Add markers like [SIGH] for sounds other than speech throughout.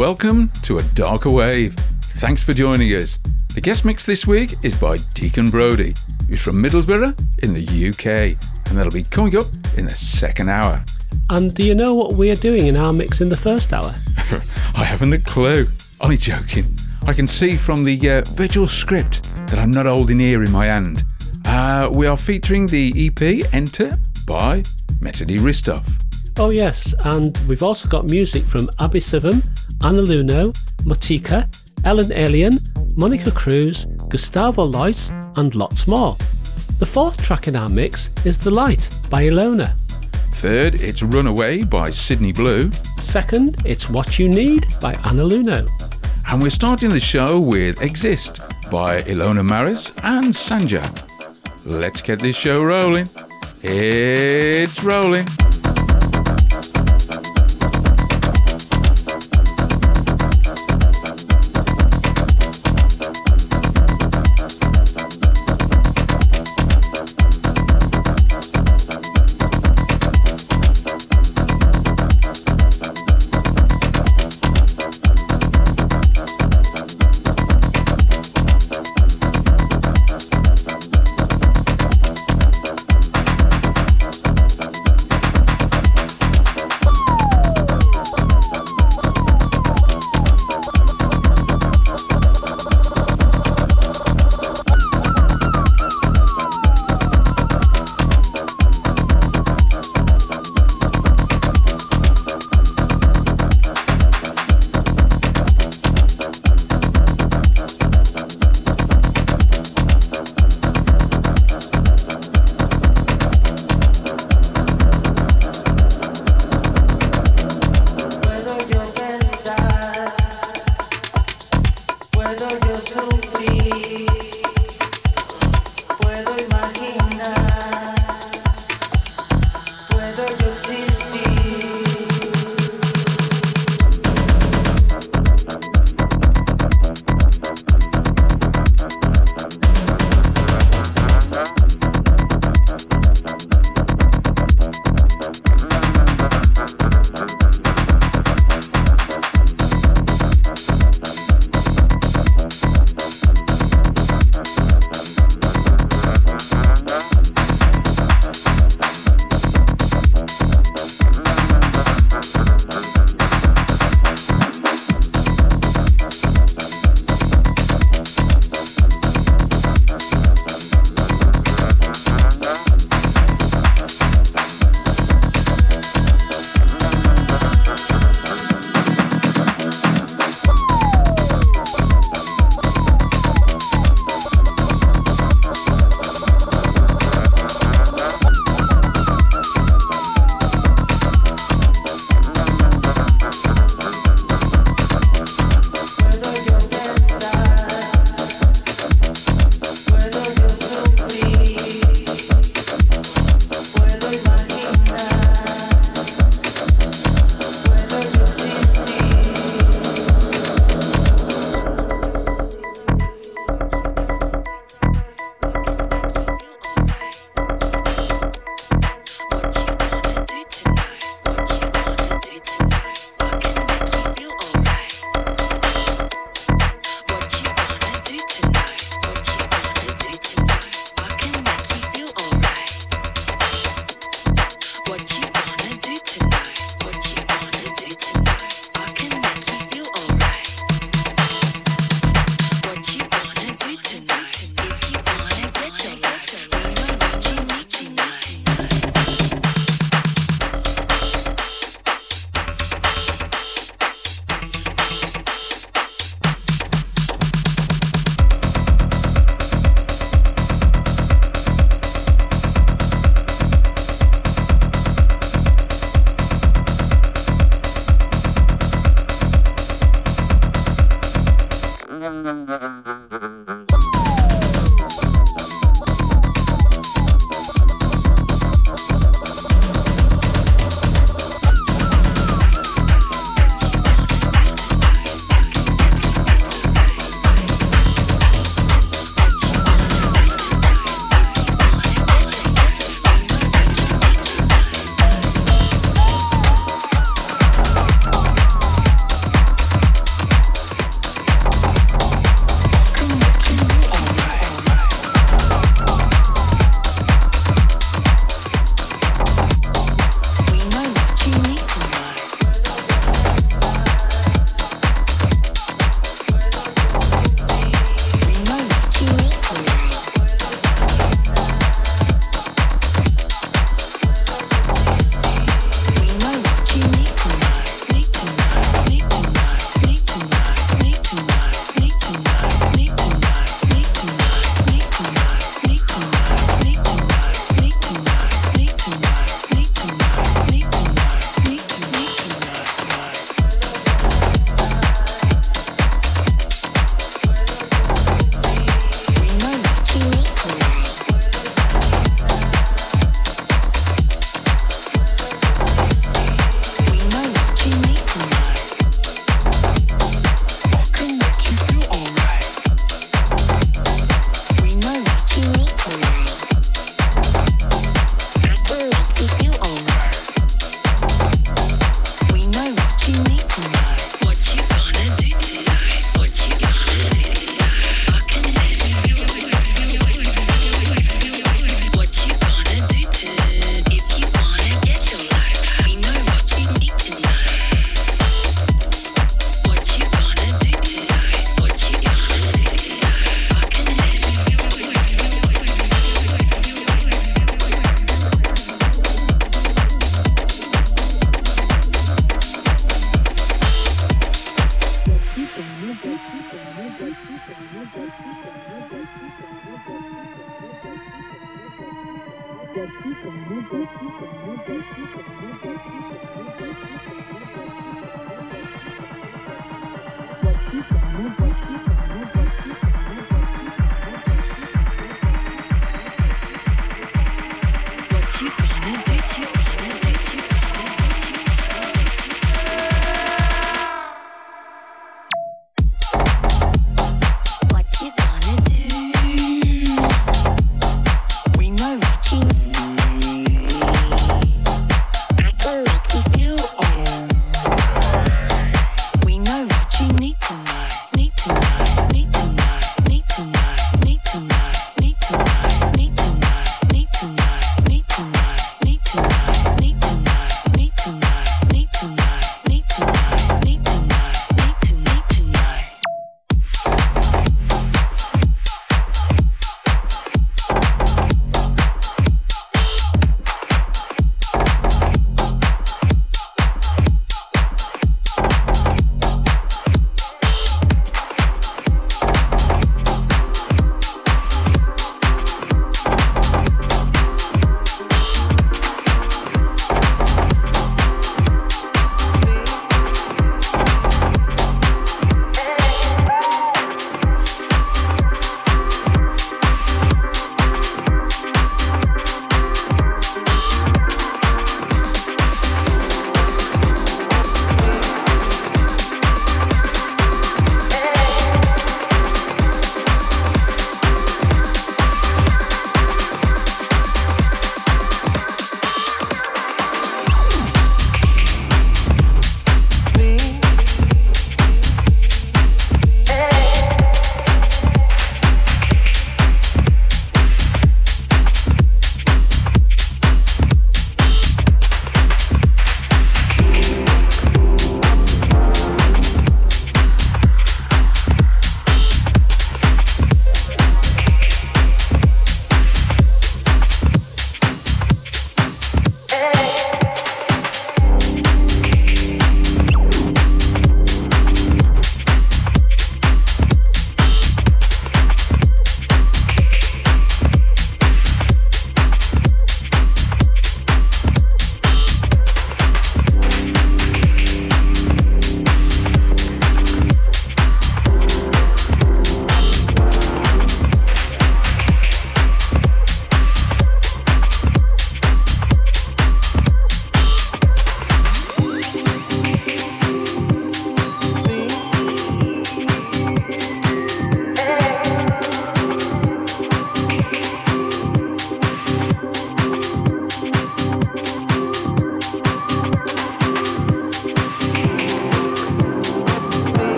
Welcome to A Darker Wave. Thanks for joining us. The guest mix this week is by Deacon Brodie, who's from Middlesbrough in the UK, and that'll be coming up in the second hour. And do you know what we are doing in our mix in the first hour? [LAUGHS] I haven't a clue. Only joking. I can see from the uh, visual script that I'm not holding here in my hand. Uh, we are featuring the EP Enter by Metodi Hristov. Oh, yes, and we've also got music from Abyssvm, Anna Lunoe, Moteka, Ellen Allien, Monika Kruse, Gusttavo Luys, and lots more. The fourth track in our mix is The Light by Ilona. Third, it's Runaway by Sydney Blu. Second, it's What You Need by Anna Lunoe. And we're starting the show with Exist by Ilona Maras and Sanja. Let's get this show rolling. It's rolling.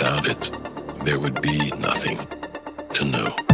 Without it, there would be nothing to know.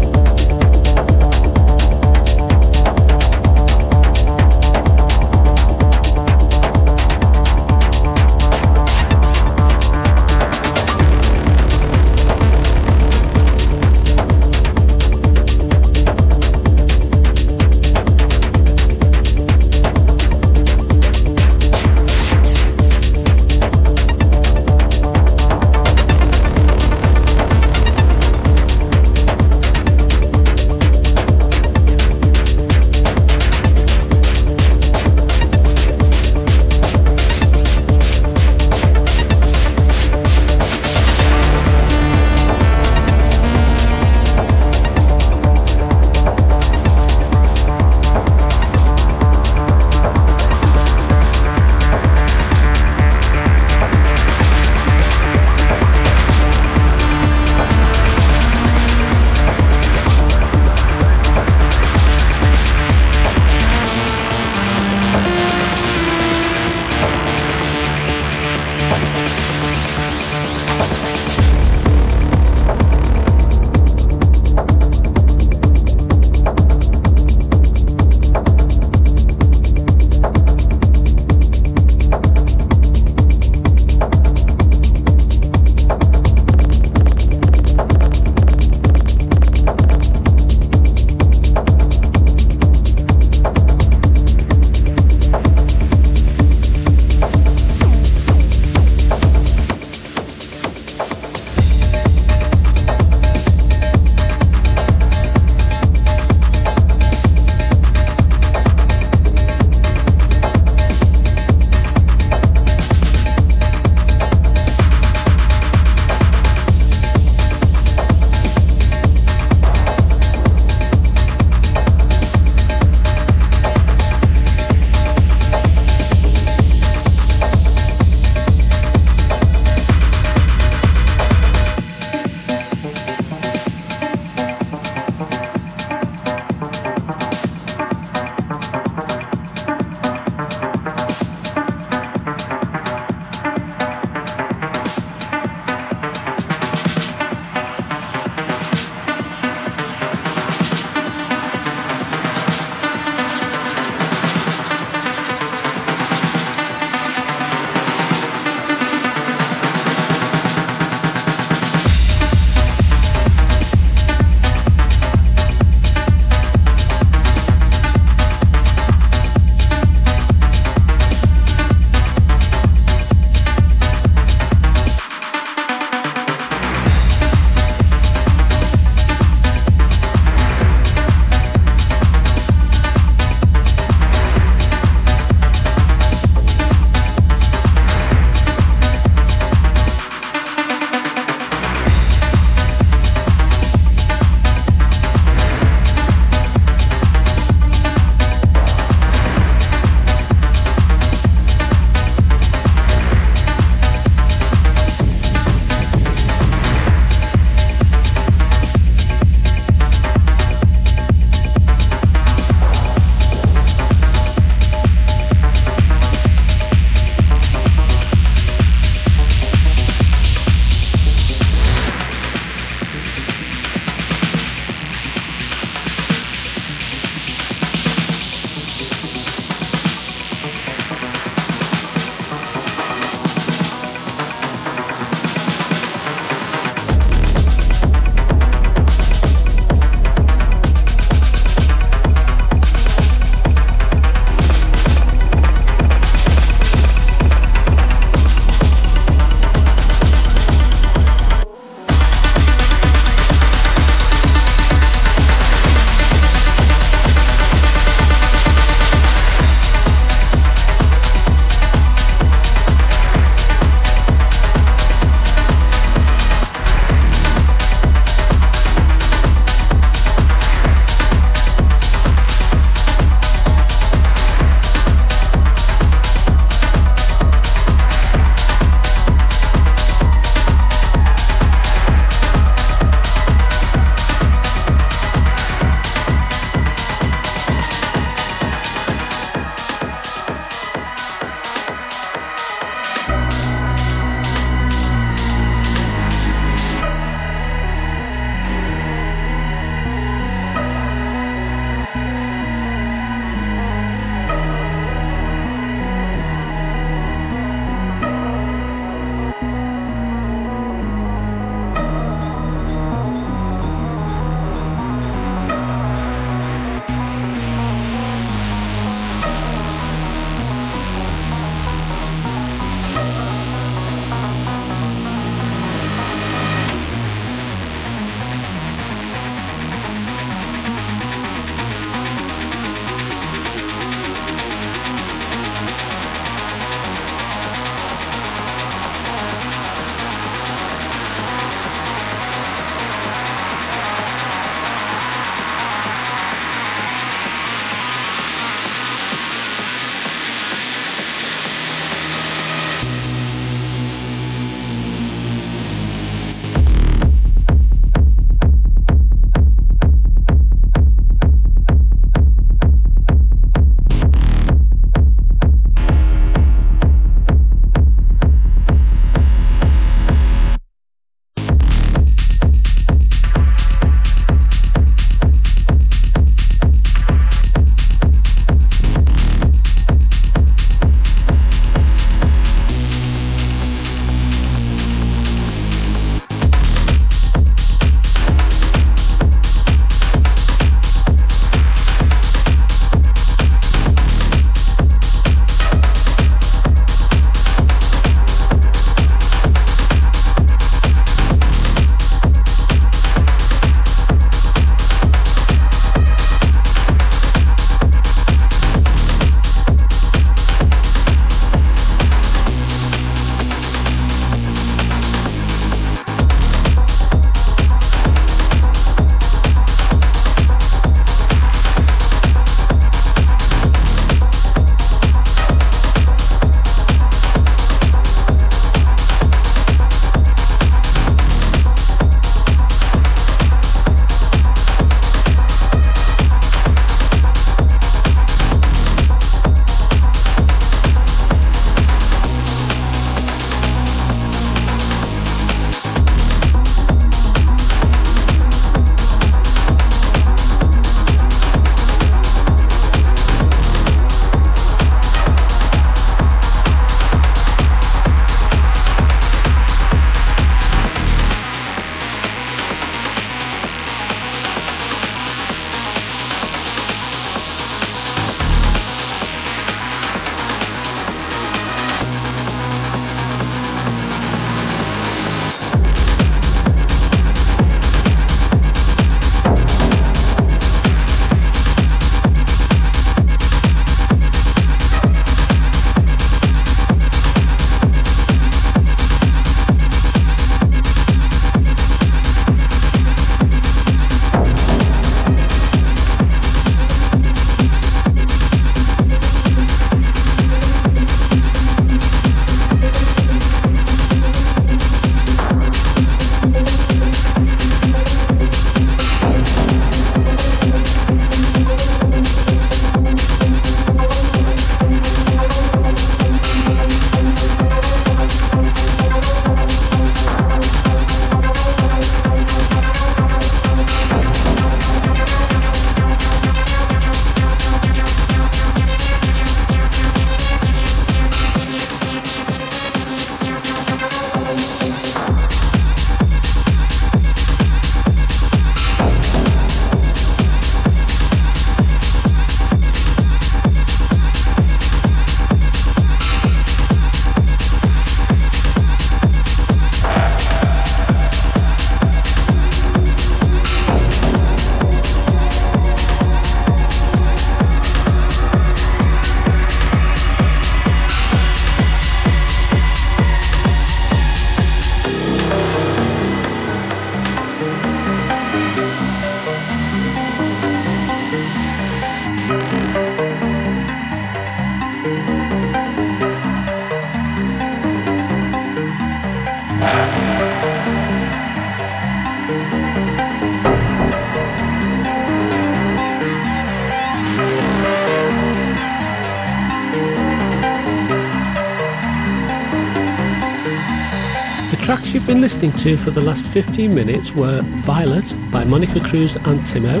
Listening to for the last 15 minutes were Violet by Monika Kruse and Timmo,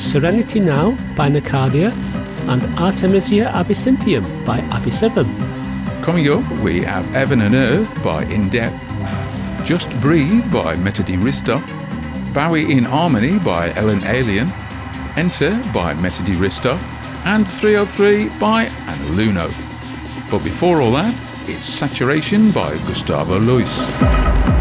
Serenity Now by Nakadia, and Artemisia Absynthium by Abyssvm. Coming up, we have Heaven and Earth by In Depth, Just Breathe by Metodi Rista, Bowie in Harmony by Ellen Allien, Enter by Metodi Rista, and 303 by Lunoe. But before all that, it's Saturation by Gusttavo Luys.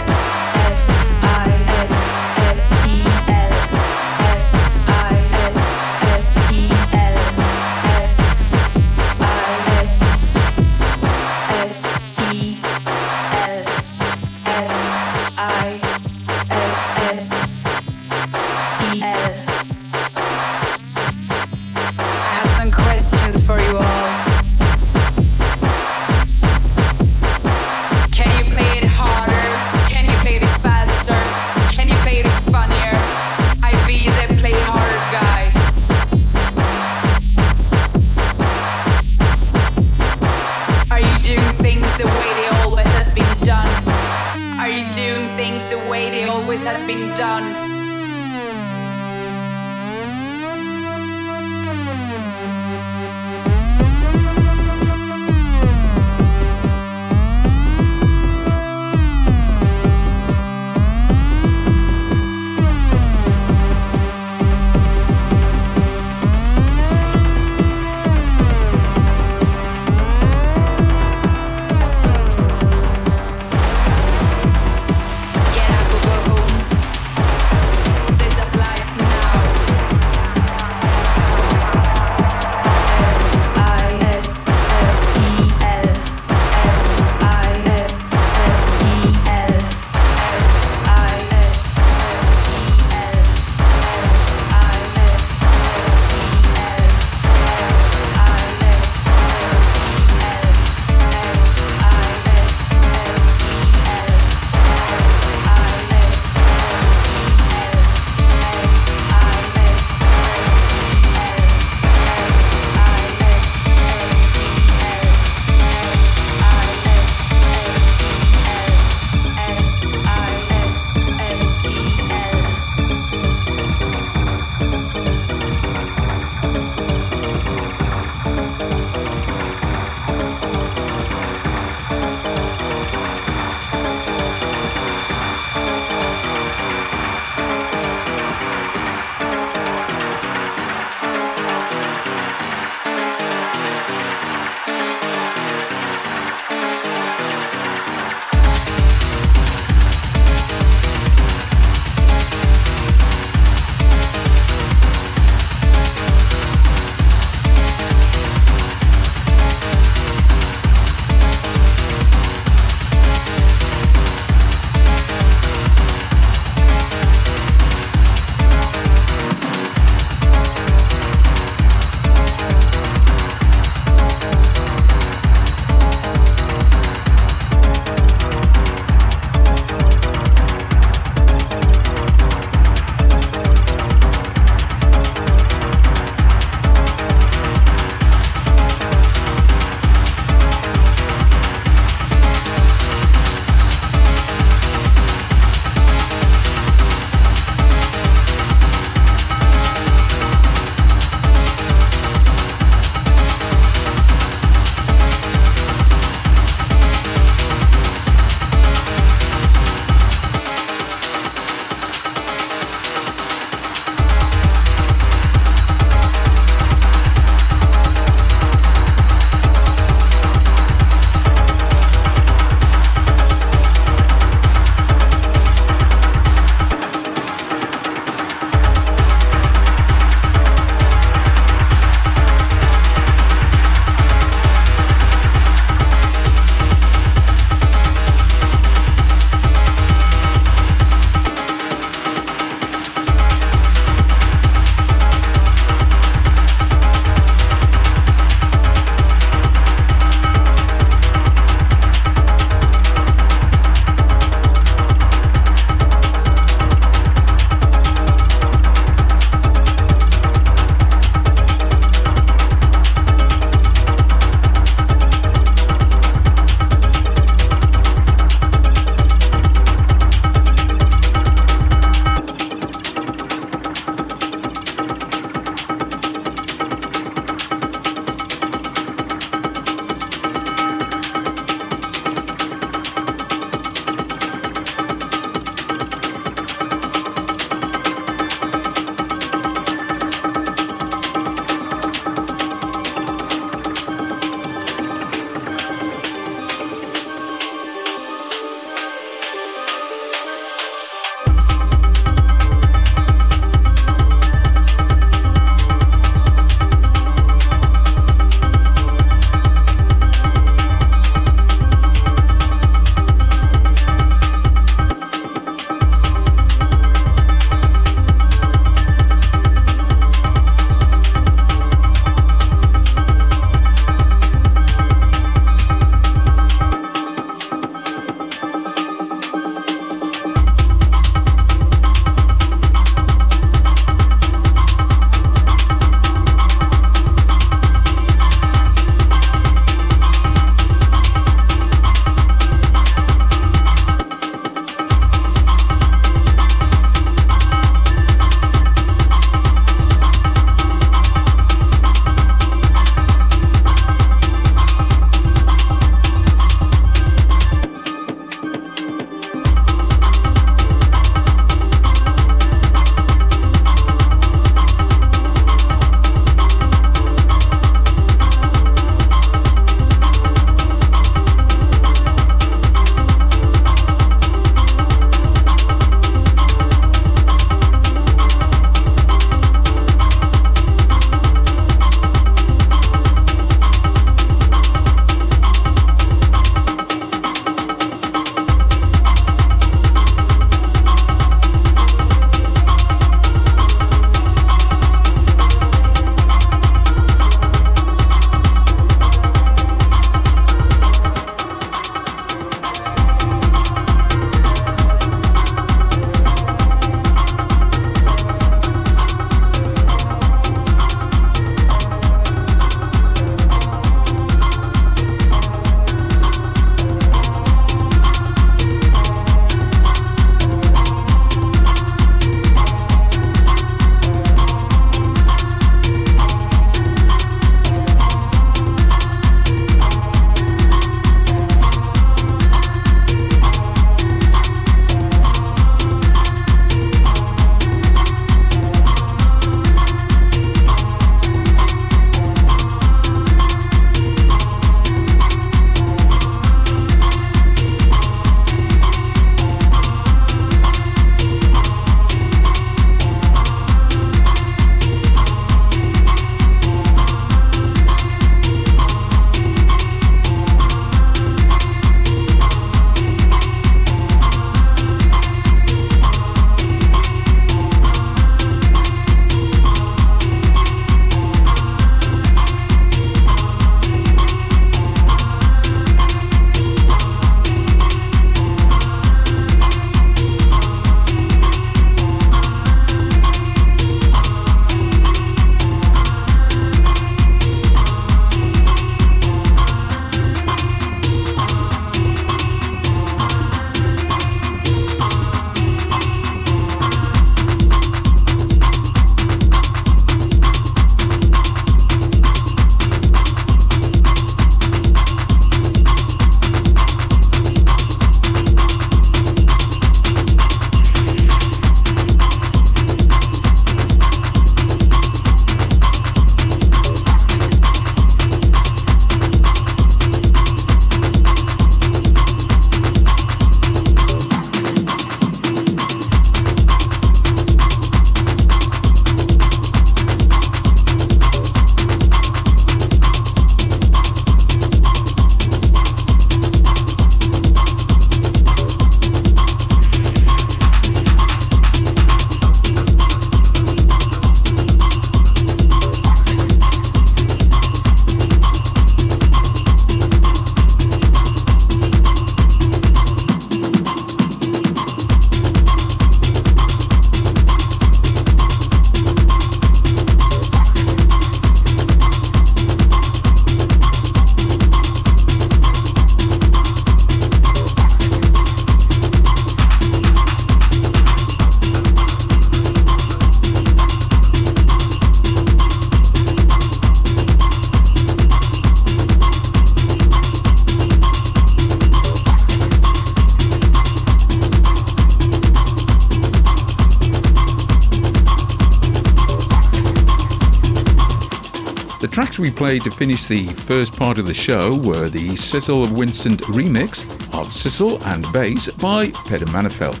Played to finish the first part of the show were the Cecil Winston remix of Cecil and Bass by Peter Manafelt,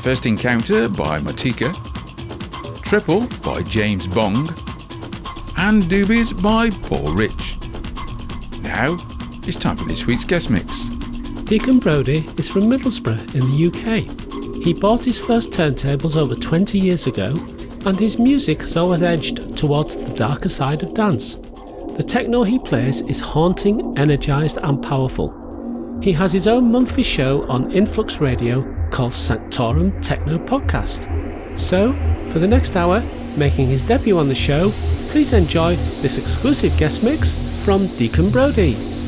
First Encounter by Moteka, Triple by James Bong, and Doobies by Paul Rich. Now, it's time for this week's guest mix. Deacon Brodie is from Middlesbrough in the UK. He bought his first turntables over 20 years ago, and his music has always edged towards the darker side of dance. The techno he plays is haunting, energised, and powerful. He has his own monthly show on Influx Radio called Sanctorum Techno Podcast. So, for the next hour, making his debut on the show, please enjoy this exclusive guest mix from Deacon Brodie.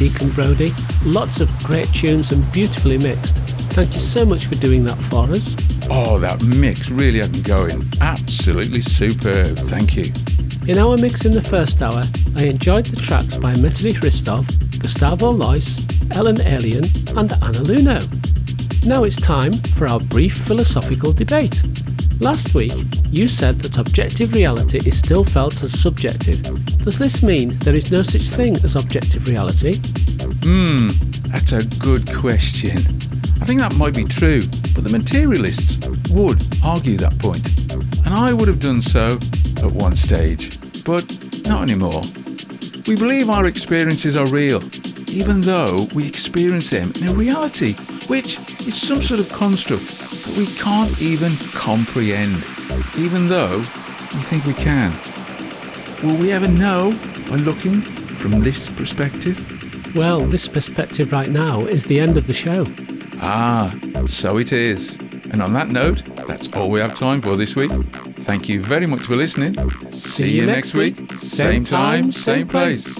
Deacon Brodie. Lots of great tunes and beautifully mixed. Thank you so much for doing that for us. Oh, that mix really had me going. Absolutely superb. Thank you. In our mix in the first hour, I enjoyed the tracks by Metodi Hristov, Gusttavo Luys, Ellen Allien, and Anna Lunoe. Now it's time for our brief philosophical debate. Last week, you said that objective reality is still felt as subjective. Does this mean there is no such thing as objective reality? Hmm, that's a good question. I think that might be true, but the materialists would argue that point, and I would have done so at one stage, but not anymore. We believe our experiences are real, even though we experience them in a reality, which is some sort of construct that we can't even comprehend, even though we think we can. Will we ever know by looking from this perspective? Well, this perspective right now is the end of the show. Ah, so it is. And on that note, that's all we have time for this week. Thank you very much for listening. See, you next week. Same time, same place. darker